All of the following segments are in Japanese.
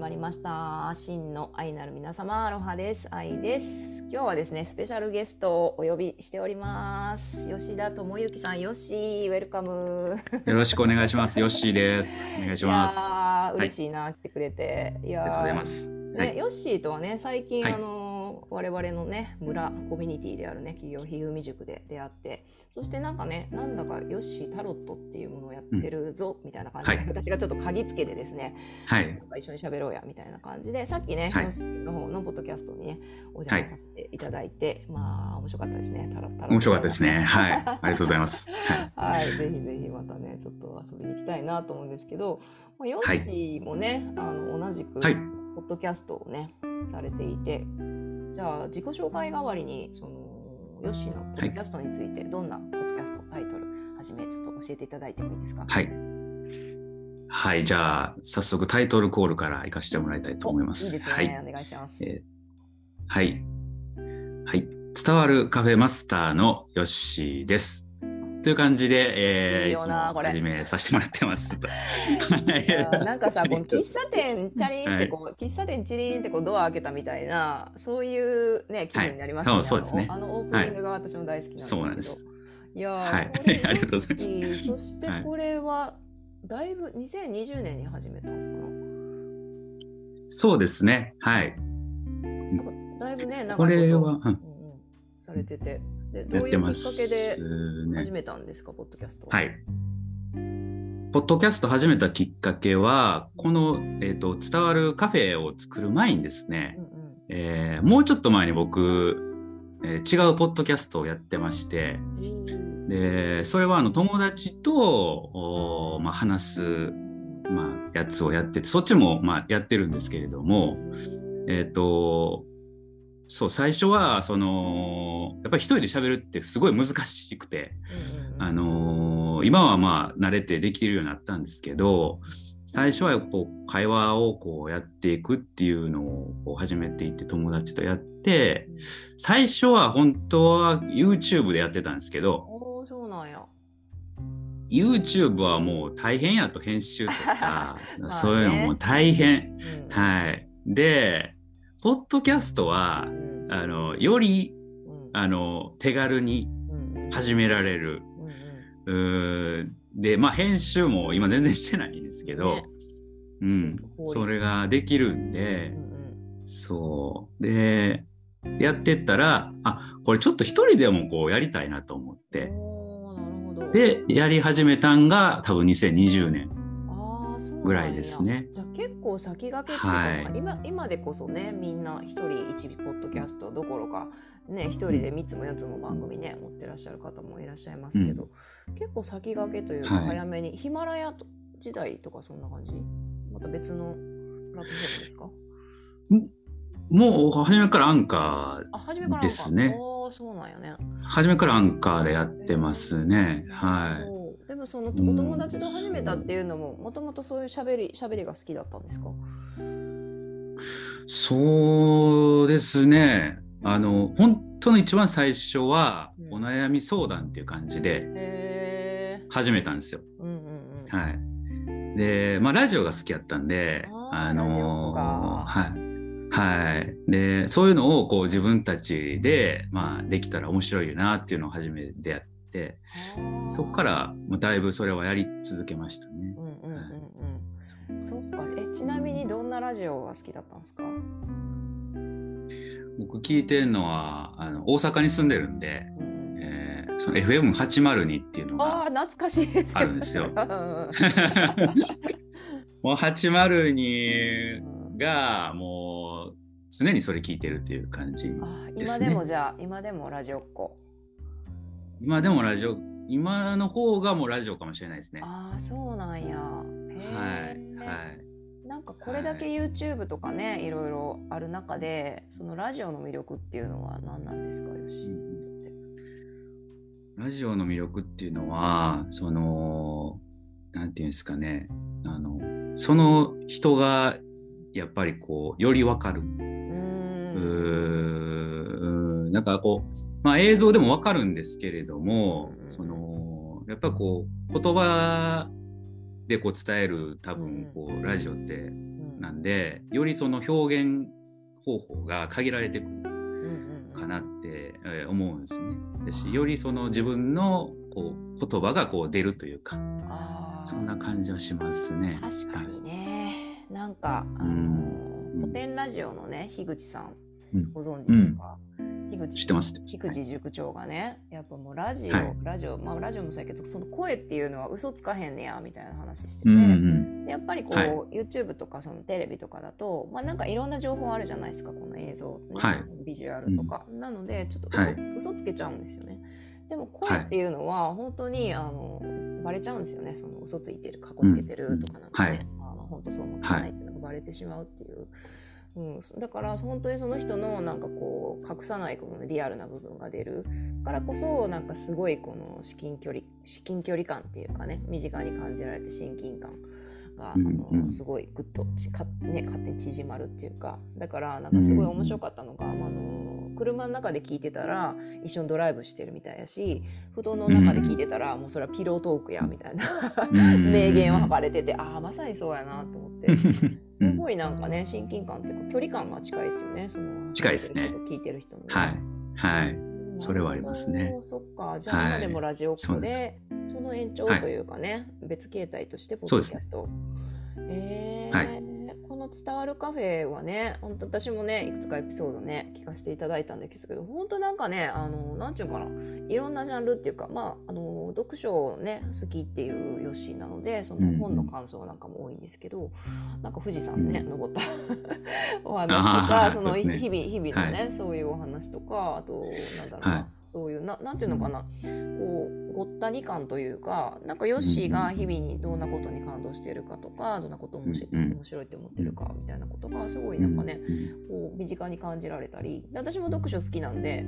まりました。真の愛なる皆様アロハです。愛です。今日はですねスペシャルゲストをお呼びしております。吉田智之さんよしウェルカム。よろしくお願いします。よしです。お願いします。嬉しいな、はい、来てくれて。いやありがとうございます。ね、はい、ヨッシーとはね最近、はい、あの我々のね村コミュニティであるね企業ひぐみ塾で出会ってそしてなんかねなんだかよっしタロットっていうものをやってるぞ、みたいな感じで、はい、私がちょっと鍵つけてですね、はい、一緒に喋ろうやみたいな感じでさっきね、はい、の方のポッドキャストにねお邪魔させていただいて、まあ面白かったですねタロット面白かったですね。はい。ありがとうございます。はい、ぜひぜひまたねちょっと遊びに行きたいなと思うんですけど、まあ、ヨッシーもね、あの同じくポッドキャストをね、されていてじゃあ自己紹介代わりにそのヨッシーのポッドキャストについて、どんなポッドキャストタイトルはじめちょっと教えていただいてもいいですか？はい。はいじゃあ早速タイトルコールから行かせてもらいたいと思います。いいですね、はい、お願いします、えー、はい。はい。伝わるカフェマスターのヨッシーですという感じで、えー、いいつも始めさせてもらってます。なんかさ、この喫茶店チャリンってこう、はい、喫茶店チリンってこうドア開けたみたいな、そういうね気分になりますね。はい、そうですね。あのオープニングが私も大好きなんです。そうなんです。いや、はい、ありがとうございます。そしてこれはだいぶ2020年に始めたのかな？そうですね。はい。だいぶね、これは、うんうん、されてて。でどういうきっかけで始めたんですか、ね、ポッドキャストは。い。ポッドキャスト始めたきっかけは、この、えーと、伝わるカフェを作る前にですね、うんうん、えー、もうちょっと前に僕、えー、違うポッドキャストをやってまして、でそれはあの友達と、まあ、話す、まあ、やつをやっててそっちも、まあ、やってるんですけれども、えっ、ー、とそう最初はそのやっぱり一人で喋るってすごい難しくて、うんうん、あのー、今はまあ慣れてできるようになったんですけど最初はこう会話をこうやっていくっていうのをこう始めていって友達とやって最初は本当は YouTube でやってたんですけどそうなんや。YouTube はもう大変やと編集とか、ね、そういうのも大変、うん、はい。でポッドキャストは、あのより、あの手軽に始められる。でまあ編集も今全然してないんですけど、ね、うん、それができるんで、うんうん、そう。でやってったらあこれちょっと一人でもこうやりたいなと思って。でやり始めたんが多分2020年ぐらいですね。じゃあ結構先駆けっていうか、はい、今今でこそねみんな一人一ポッドキャストどころかね一人で3つも4つも番組ね持ってらっしゃる方もいらっしゃいますけど、うん、結構先駆けというか早めに、はい、ヒマラヤ時代とかそんな感じ？また別のプラットフォームですか？もう初めからアンカーですね。そうなんよね。初めからアンカーでやってますね。はい。そのお友達と始めたっていうのももともとそういうしゃべりしゃべりが好きだったんですか？そうですね。あの本当の一番最初はお悩み相談っていう感じで始めたんですよ。はい、で、まあ、ラジオが好きやったんであのはい。はい、でそういうのをこう自分たちで、まあ、できたら面白いなっていうのを初めてやって。てそこからもだいぶそれはやり続けましたね。うんうんうんうん、そっか。えちなみにどんなラジオが好きだったんですか？僕聞いてるのはあの大阪に住んでるんで、うん、えー、その FM802 っていうのがあ懐かしいです。あるんですよ。もう802がもう常にそれ聞いてるっていう感じですね。今でもじゃあ今でもラジオっ子今でもラジオ今の方がもうラジオかもしれないですね。ああそうなんや。はいはい。なんかこれだけ YouTube とかね、はい、いろいろある中でそのラジオの魅力っていうのは何なんですか？よし、ラジオの魅力っていうのはそのなんていうんですかねあのその人がやっぱりこうより分かる。うんなんかこうまあ、映像でも分かるんですけれども、そのやっぱこう言葉でこう伝える多分こうラジオってなんでよりその表現方法が限られてくるかなって思うんですね。だしよりその自分のこう言葉がこう出るというかそんな感じはしますね。確かにね、はい、なんかあの古典ラジオのね樋口さんご存知ですか、うん、知ってます樋口塾長がねやっぱもうラジオ、はい、ラジオまあラジオもそうやけどその声っていうのは嘘つかへんねやみたいな話してて、うんうん、でやっぱりこう、はい、YouTube とかそのテレビとかだとまあなんかいろんな情報あるじゃないですかこの映像、ね、はい、ビジュアルとか、うん、なのでちょっと嘘つ,、嘘つけちゃうんですよね。でも声っていうのは本当に、あのバレちゃうんですよね。その嘘ついてるかっこつけてるとかなんかね、うん、あの本当そう思ってないっていうのがバレてしまうっていう。うん、だから本当にその人のなんかこう隠さないこのリアルな部分が出るからこそなんかすごいこの至近距離至近距離感っていうかね身近に感じられて親近感が、あのすごいグッとか、ね、勝手に縮まるっていうかだからなんかすごい面白かったのが、あの車の中で聞いてたら一緒にドライブしてるみたいやし布団の中で聞いてたら、もうそれはピロートークやみたいな 名言を吐かれててああまさにそうやなと思ってすごいなんかね親近感というか距離感が近いですよねその近いですね。聞いてる人の、ね、はい。はい。それはありますね。そっか、じゃあ今でもラジオっ子で、はい、その延長というかね、はい、別形態としてポッドキャスト。えー、はい。の伝わるカフェはね本当私もねいくつかエピソードね聞かせていただいたんですけど本当なんかねあのなんていうかないろんなジャンルっていうかまああの読書をね好きっていうよしなのでその本の感想なんかも多いんですけど、うん、なんか富士山ね、登った お話とかその日々日々のね、はい、そういうお話とかあとなんだろうな、はい。そういうななんていうのかな、こうごったに感というかなんかヨッシーが日々にどんなことに感動しているかとかどんなことを面白いって思ってるかみたいなことがすごいなんかねこう身近に感じられたり。で私も読書好きなんで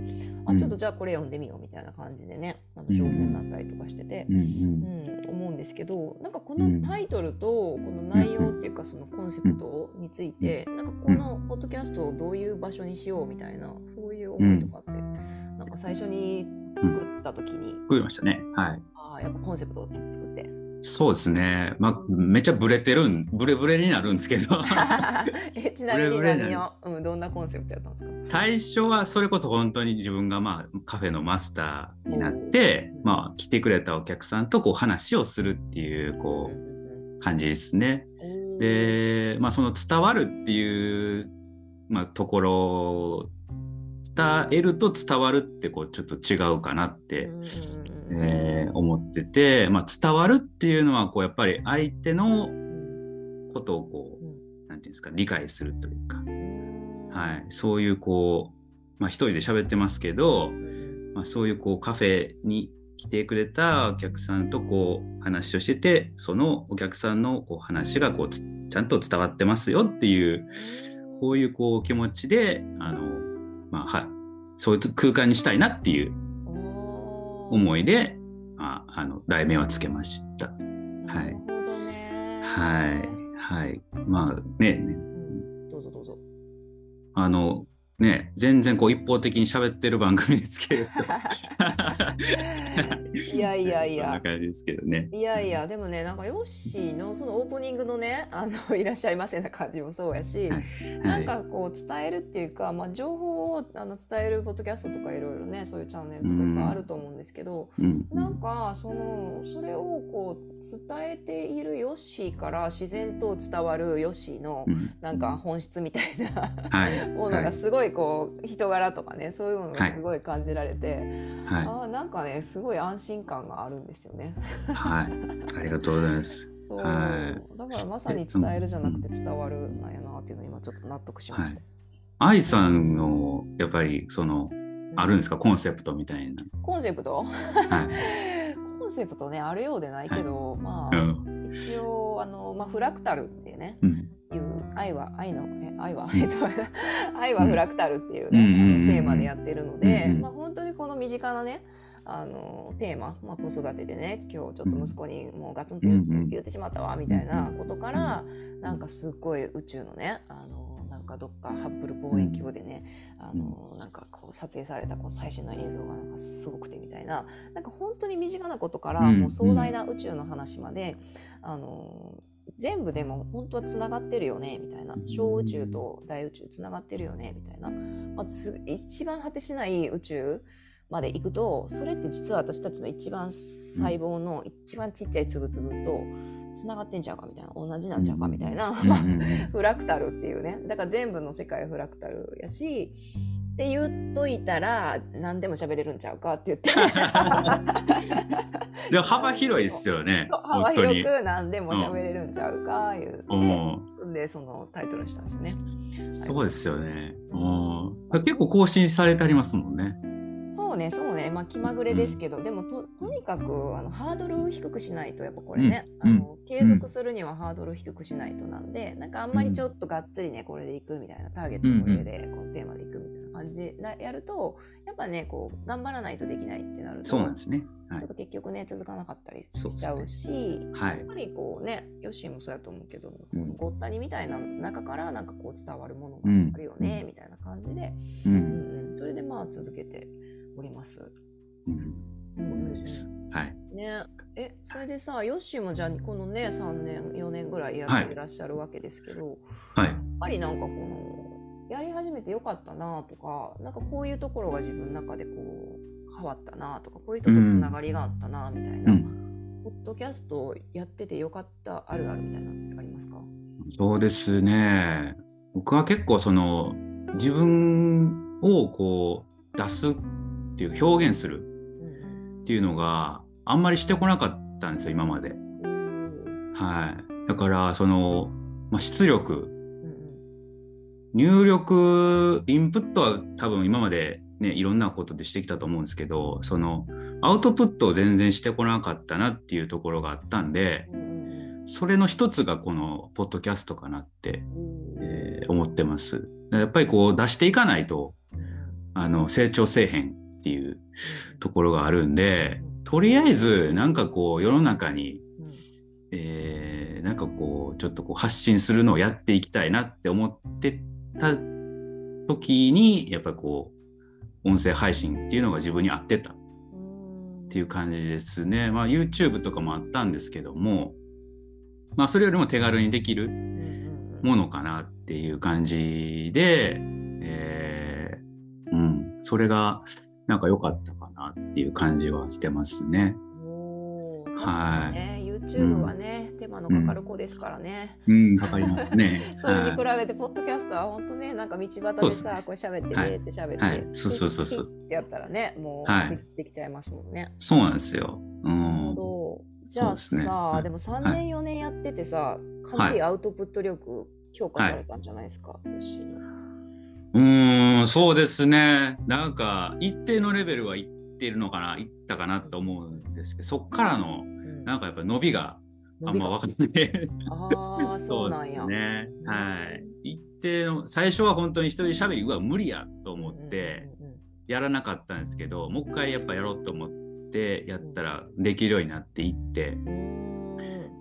あちょっとじゃあこれ読んでみようみたいな感じでねあの情報になったりとかしてて、うん、思うんですけどなんかこのタイトルとこの内容っていうかそのコンセプトについてなんかこのポッドキャストをどういう場所にしようみたいなそういう思いとかってなんか最初に作った時に、作りましたね。はい。あやっぱコンセプトを作って。そうですね。まあ、めっちゃブレてるん、ブレブレになるんですけど。え。ちなみに何を、うん、どんなコンセプトやったんですか？最初はそれこそ本当に自分がまあカフェのマスターになって、まあ、来てくれたお客さんとこう話をするっていうこう感じですね。で、まあ、その伝わるっていう、まあ、ところ伝えると伝わるってこうちょっと違うかなって、えー、思ってて、まあ、伝わるっていうのはこうやっぱり相手のことをこう何て言うんですか理解するというか、はい、そういうこう、まあ、一人で喋ってますけど、まあ、そういうこうカフェに来てくれたお客さんとこう話をしててそのお客さんのこう話がこうちゃんと伝わってますよっていうこういうこう気持ちであのまあ、はい、そういう空間にしたいなっていう思いで、あ、あの題名はつけました。はい。はい。はい。まあね。どうぞどうぞ。あの、ね、全然こう一方的に喋ってる番組ですけれど いやいやいや。そんな感じですけどね。いやいやでもねなんかヨッシーのそのオープニングのねあのいらっしゃいませな感じもそうやし、はい、なんかこう伝えるっていうか、まあ、情報をあの伝えるポッドキャストとかいろいろねそういうチャンネルとかいっぱいあると思うんですけど、うん、なんかそのそれをこう伝えているヨッシーから自然と伝わるヨッシーのなんか本質みたいな、ものがすごいこう人柄とかねそういうものがすごい感じられて、はい、あなんかねすごい安心感があるんですよね。はい、ありがとうございます。そう、はい、だからまさに伝えるじゃなくて伝わるなんやなっていうのを今ちょっと納得しました。愛、はい、さんのやっぱりそのあるんですか？コンセプトみたいな。コンセプト、はい、コンセプトねあるようでないけど、はい、まあ、うん、一応あの、まあ、フラクタルってね、うん。いう愛は愛のえ愛は、愛はフラクタルっていうね、テーマでやってるので、まあ、本当にこの身近なねあのテーマ、まあ、子育てでね今日ちょっと息子にもうガツンと言ってしまったわみたいなことからなんかすっごい宇宙のねあのなんかどっかハッブル望遠鏡でね、あのなんかこう撮影されたこう最新の映像がなんかすごくてみたいな。なんか本当に身近なことからもう壮大な宇宙の話まで、あの全部でも本当はつながってるよねみたいな。小宇宙と大宇宙つながってるよねみたいな、まあ、一番果てしない宇宙まで行くとそれって実は私たちの一番細胞の一番ちっちゃい粒々とつながってんちゃうかみたいな同じなんちゃうかみたいな、フラクタルっていうね。だから全部の世界フラクタルやしって言っといたら何でも喋れるんちゃうかって言って じゃあ幅広いですよね。幅広く何でも喋れるんちゃうか言って、うん、でそのタイトルにしたんですね。そうですよね、うん、結構更新されてありますもんねそうねそうね。まあ気まぐれですけど、うん、でもととにかくあのハードルを低くしないとやっぱこれね、うん、あの継続するにはハードルを低くしないとなんで、うん、なんかあんまりちょっとがっつりねこれでいくみたいなターゲットこれでこのテーマでいくみたいな感じでやるとやっぱねこう頑張らないとできないってなるとそうなんですね、はい、ちょっと結局ね続かなかったりしちゃうし、ね。はい、やっぱりこうねヨッシーもそうやと思うけど、うん、ごったにみたいな中からなんかこう伝わるものがあるよね、みたいな感じで、うんうん、それでまあ続けております。うん、うんです。はい。ね、え、それでさ、ヨッシーもじゃあこのね3年4年ぐらいやってらっしゃるわけですけど、はい、やっぱりなんかこのやり始めてよかったなとか、なんかこういうところが自分の中でこう変わったなとか、こういう人とつながりがあったなみたいな、うん、ポッドキャストやっててよかったあるあるみたいなのってありますか？そうですね。僕は結構その自分をこう出すっていう表現する。っていうのがあんまりしてこなかったんですよ今まで。はい、だからその、まあ、出力。入力インプットは多分今までねいろんなことでしてきたと思うんですけどそのアウトプットを全然してこなかったなっていうところがあったんでそれの一つがこのポッドキャストかなって、えー、思ってます。やっぱりこう出していかないとあの成長せえへんっていうところがあるんでとりあえずなんかこう世の中に、えー、なんかこうちょっとこう発信するのをやっていきたいなって思ってた時にやっぱりこう音声配信っていうのが自分に合ってたっていう感じですね。まあ YouTube とかもあったんですけどもまあそれよりも手軽にできるものかなっていう感じで、えー、うん、それがなんか良かったかなっていう感じはしてますね。はい、ね、YouTube はね、うん、手間のかかる子ですからね。うん、かかりますね。それに比べて、ポッドキャストは本当ね、なんか道端でさ、ね、これ喋ってねって喋って、はい、そうそうそうそう。ってやったらね、もう、はい、できちゃいますもんね。そうなんですよ。うん。じゃあさ、ねはい、でも3年4年やっててさ、かなりアウトプット力強化されたんじゃないですか、よしうんそうですねなんか一定のレベルはいってるのかないったかなと思うんですけどそっからのなんかやっぱ伸びがあんま分かんない。ああ そうなんや。ね。はい。一定の最初は本当に一人喋りうわ無理やと思ってやらなかったんですけど、もう一回やっぱやろうと思ってやったらできるようになっていって。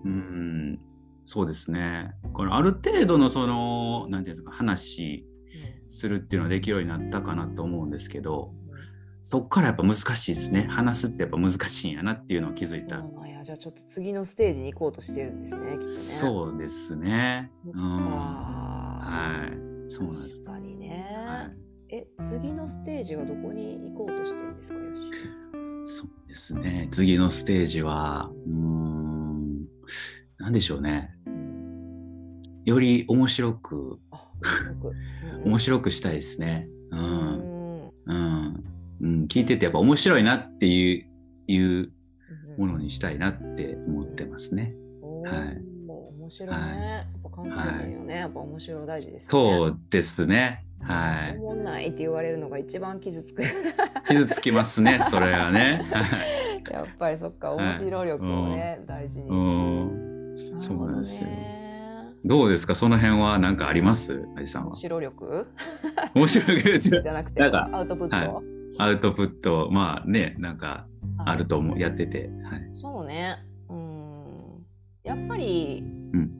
うん、そうですね。このある程度のそのなんていうんですか話するっていうのはできるようになったかなと思うんですけど、そっからやっぱ難しいですね。話すってやっぱ難しいんやなっていうのを気づいた。じゃあちょっと次のステージに行こうとしてるんですね、ねそうですね。うん。はい。そうなんです。確かにね。はい、え、次のステージはどこに行こうとしてるんですか、よし。そうですね。次のステージは、うん、なんでしょうね。より面白く面白くしたいですね。うん。うん。うん、聞いててやっぱ面白いなっていういうものにしたいなって思ってますね。はい。面白いね。はい、やっぱ関西人よね、はい、やっぱ面白大事ですね。そうですね。はい。思んないって言われるのが一番傷つく。傷つきますね、それはね。やっぱりそっか、面白力をね、大事に。うん。そうなんですよ。どうですか？その辺は何かあります？あさんは。面白力？面白力？じゃなくて、アウトプット、はい、アウトプット、まあね、なんかあると思う、やってて。はい、そうね。うん。やっぱり、うん、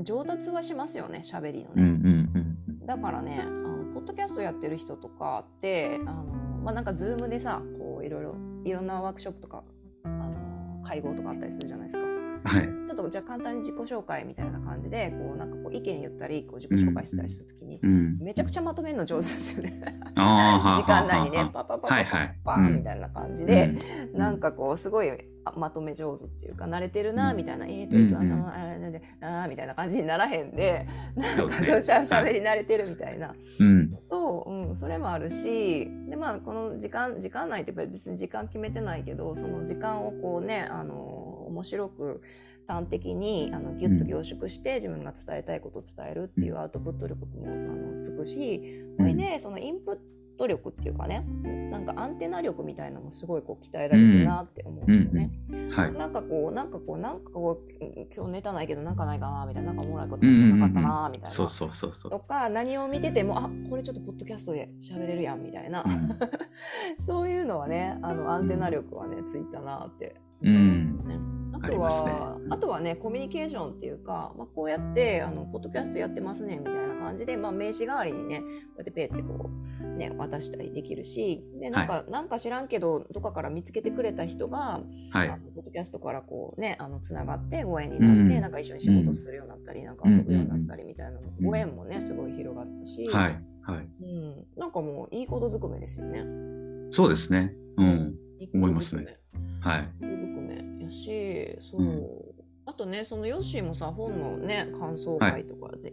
上達はしますよね、喋りのね。うんうんうん、だからねあの、ポッドキャストやってる人とかって、あのまあ、なんか、ズームでさ、こういろいろ、いろんなワークショップとか、あの会合とかあったりするじゃないですか。はい、ちょっとじゃあ簡単に自己紹介みたいな感じでこうなんかこう意見言ったりこう自己紹介したりした時に、うん、めちゃくちゃまとめるの上手ですよね。時間内にねパパパパパパパみたいな感じで、うん、なんかこうすごいまとめ上手っていうか慣れてるなみたいな、うん、えーとえーとあのあれであみたいな感じにならへんでなんかそうしゃしゃべり慣れてるみたいな、うん、と、うん、それもあるしでまあこの時間時間内って別に時間決めてないけどその時間をこうねあの面白く端的にあのギュッと凝縮して自分が伝えたいことを伝えるっていうアウトプット力もあのつくしこれでそのインプット力っていうかねなんかアンテナ力みたいなのもすごいこう鍛えられるなって思うんですよね。はい、なんかこうなんかこうなんかこう今日ネタないけどなんかないかなみたいななんかおもろいことなかったなみたいな。そうそうそうそう。とか何を見ててもあこれちょっとポッドキャストで喋れるやんみたいな、そういうのはねあのアンテナ力はねついたなって思いますよね。あとは、ね、あとはねコミュニケーションっていうか、まあ、こうやってあのポッドキャストやってますねみたいな感じで、まあ、名刺代わりにねこうやってペってこうね渡したりできるしでなんか、はい、なんか知らんけどどっかから見つけてくれた人が、はい、あのポッドキャストからこうねあのつながってご縁になって、うん、なんか一緒に仕事するようになったり、うん、なんか遊ぶようになったりみたいな、うん、ご縁もねすごい広がったし、はい。はい。うん、なんかもういいことずくめですよね。そうですね。うん。思いますね。はい。やし、そう。うん、あとね、そのヨッシーもさ、本のね、感想会とかで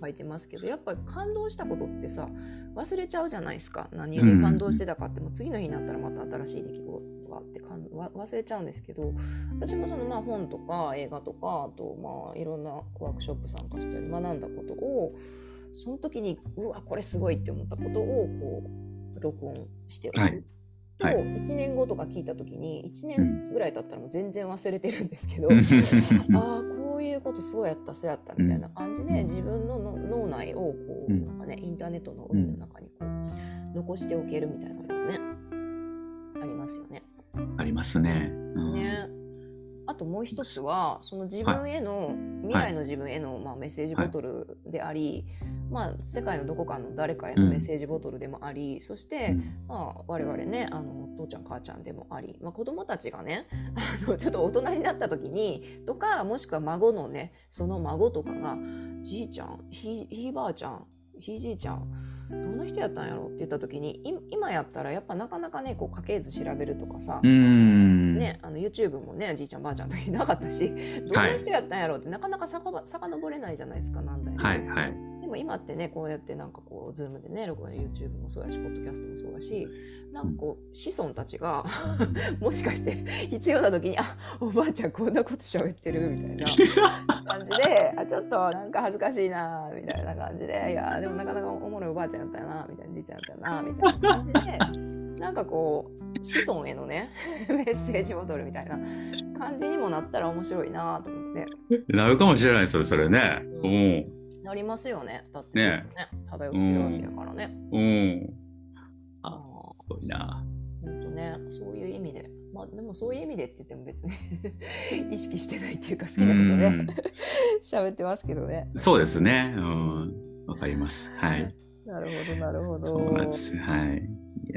書いてますけど、はい、やっぱり感動したことってさ、忘れちゃうじゃないですか。何に感動してたかって、も次の日になったらまた新しい出来事があってかん忘れちゃうんですけど、私もそのまあ本とか映画とか、あとまあいろんなワークショップ参加したり学んだことを、その時にうわこれすごいって思ったことをこう録音しておく、はいと1年後とか聞いた時に1年ぐらい経ったらもう全然忘れてるんですけど、うん、あ あこういうことそうやったそうやったみたいな感じで自分の脳内をこう、なんかね、インターネットの海の中にこう残しておけるみたいなのがねありますよね。ありますね。うん、ね。あともう一つはその自分への、はい、未来の自分への、まあ、メッセージボトルであり、はいまあ、世界のどこかの誰かへのメッセージボトルでもあり、うん、そして、まあ、我々ねあの父ちゃん母ちゃんでもあり、まあ、子供たちがね あのちょっと大人になった時にとかもしくは孫のねその孫とかが「じいちゃんひいばあちゃんひいじいちゃんどんな人やったんやろ？って言った時に今やったらやっぱなかなかねこう家系図調べるとかさ、ね、あの YouTube もねじいちゃんばあちゃんの時なかったしどんな人やったんやろ？って、なかなかさかさぼれないじゃないですかなんだよ、ね、はいはい。でも今ってねこうやってなんかこうズームでね YouTube もそうやしポッドキャストもそうだしなんかこう子孫たちがもしかして必要な時に「あおばあちゃんこんなこと喋ってる」みたいな感じであちょっとなんか恥ずかしいなみたいな感じで「いやでもなかなかおもろいおばあちゃんやったよな」みたいな「じいちゃんやったよな」みたいな感じでなんかこう子孫へのね メッセージボトルみたいな感じにもなったら面白いなと思って。なるかもしれないですよそれね。うんなりますよね。だってね、ね漂ってるわけやからね。うん。ああ、すごいな。本当ね、そういう意味で。まあでもそういう意味でって言っても別に 意識してないっていうか好きなことで 喋ってますけどね。そうですね。うん。わかります。はい。なるほど、なるほど。そうなんです。はい。いやいや、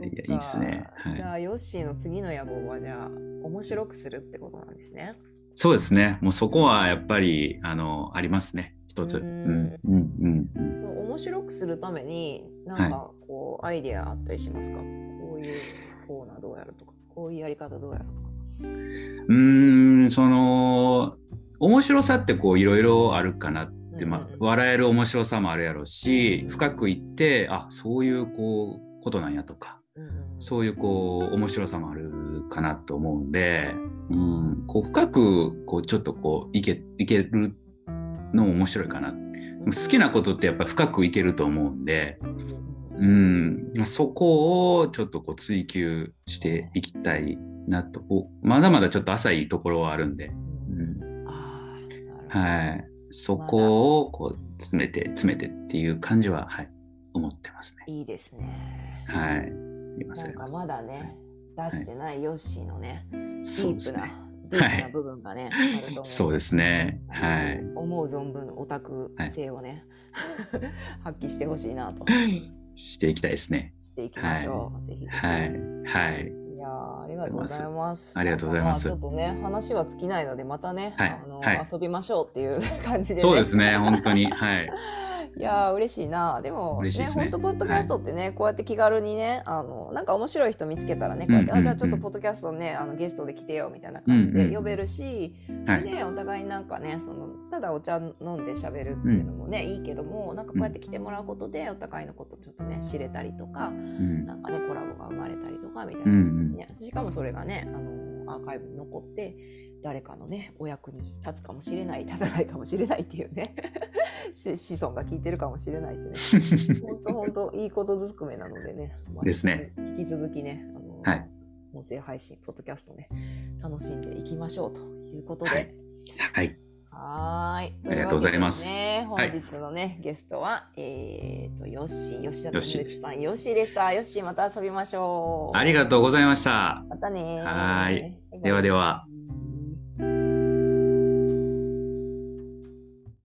いいですね。はい、じゃあ、ヨッシーの次の野望は、じゃあ、面白くするってことなんですね。そうですね。もうそこはやっぱり、あの、ありますね。一つ。うん。うん。うん。そう面白くするためになんかこう、アイデアあったりしますか？こういうコーナーどうやるとかこういうやり方どうやるとか。うんその面白さってこういろいろあるかなって、まあ、笑える面白さもあるやろうし、深くいってあそういうこうことなんやとか、そういうこう面白さもあるかなと思うんで、うん、こう深くこうちょっとこういけいけるのも面白いかな。好きなことってやっぱ深くいけると思うんで、うん、そこをちょっとこう追求していきたいなと。まだまだちょっと浅いところはあるんで、うん。はい、そこをこう詰めて詰めてっていう感じは、はい、思ってますね。いいですね。はい。なんかまだね、はい、出してないヨッシーのね、はい、ディープなディープな部分がね、はい、あると思う。そうですね。はい。思う存分オタク性をね、はい、発揮してほしいなと。していきたいですね。していきましょう。はい、ぜひはい。はい。いやありがとうございます。ありがとうございます。ちょっとね話は尽きないのでまたね、はい、あの、はい、遊びましょうっていう感じで、ね、そうですね本当にはい。いや嬉しいな。でもね。本当、ポッドキャストってね、はい、こうやって気軽にねあのなんか面白い人見つけたらねこうやって、うん。うんうん、あじゃあちょっとポッドキャストねあのゲストで来てよみたいな感じで呼べるし、うんうん、でお互いなんかねそのただお茶飲んで喋るっていうのもね、うん、いいけどもなんかこうやって来てもらうことでお互いのことちょっとね知れたりとか、うん、なんかねコラボが生まれたりとかみたいな、ね、しかもそれがねあのアーカイブに残って誰かのねお役に立つかもしれない立たないかもしれないっていうね 子孫が聞いてるかもしれないってね。本当本当いいことずくめなのでね、まあ、ですね。引き続きねあの、はい、音声配信ポッドキャストね楽しんでいきましょうということで、はい、はいはい。ありがとうございます。ね、本日のね、はい、ゲストは、えっ、ー、と、よし、吉田智之さん、よしでした。よし、また遊びましょう。ありがとうございました。またねはい。ではでは。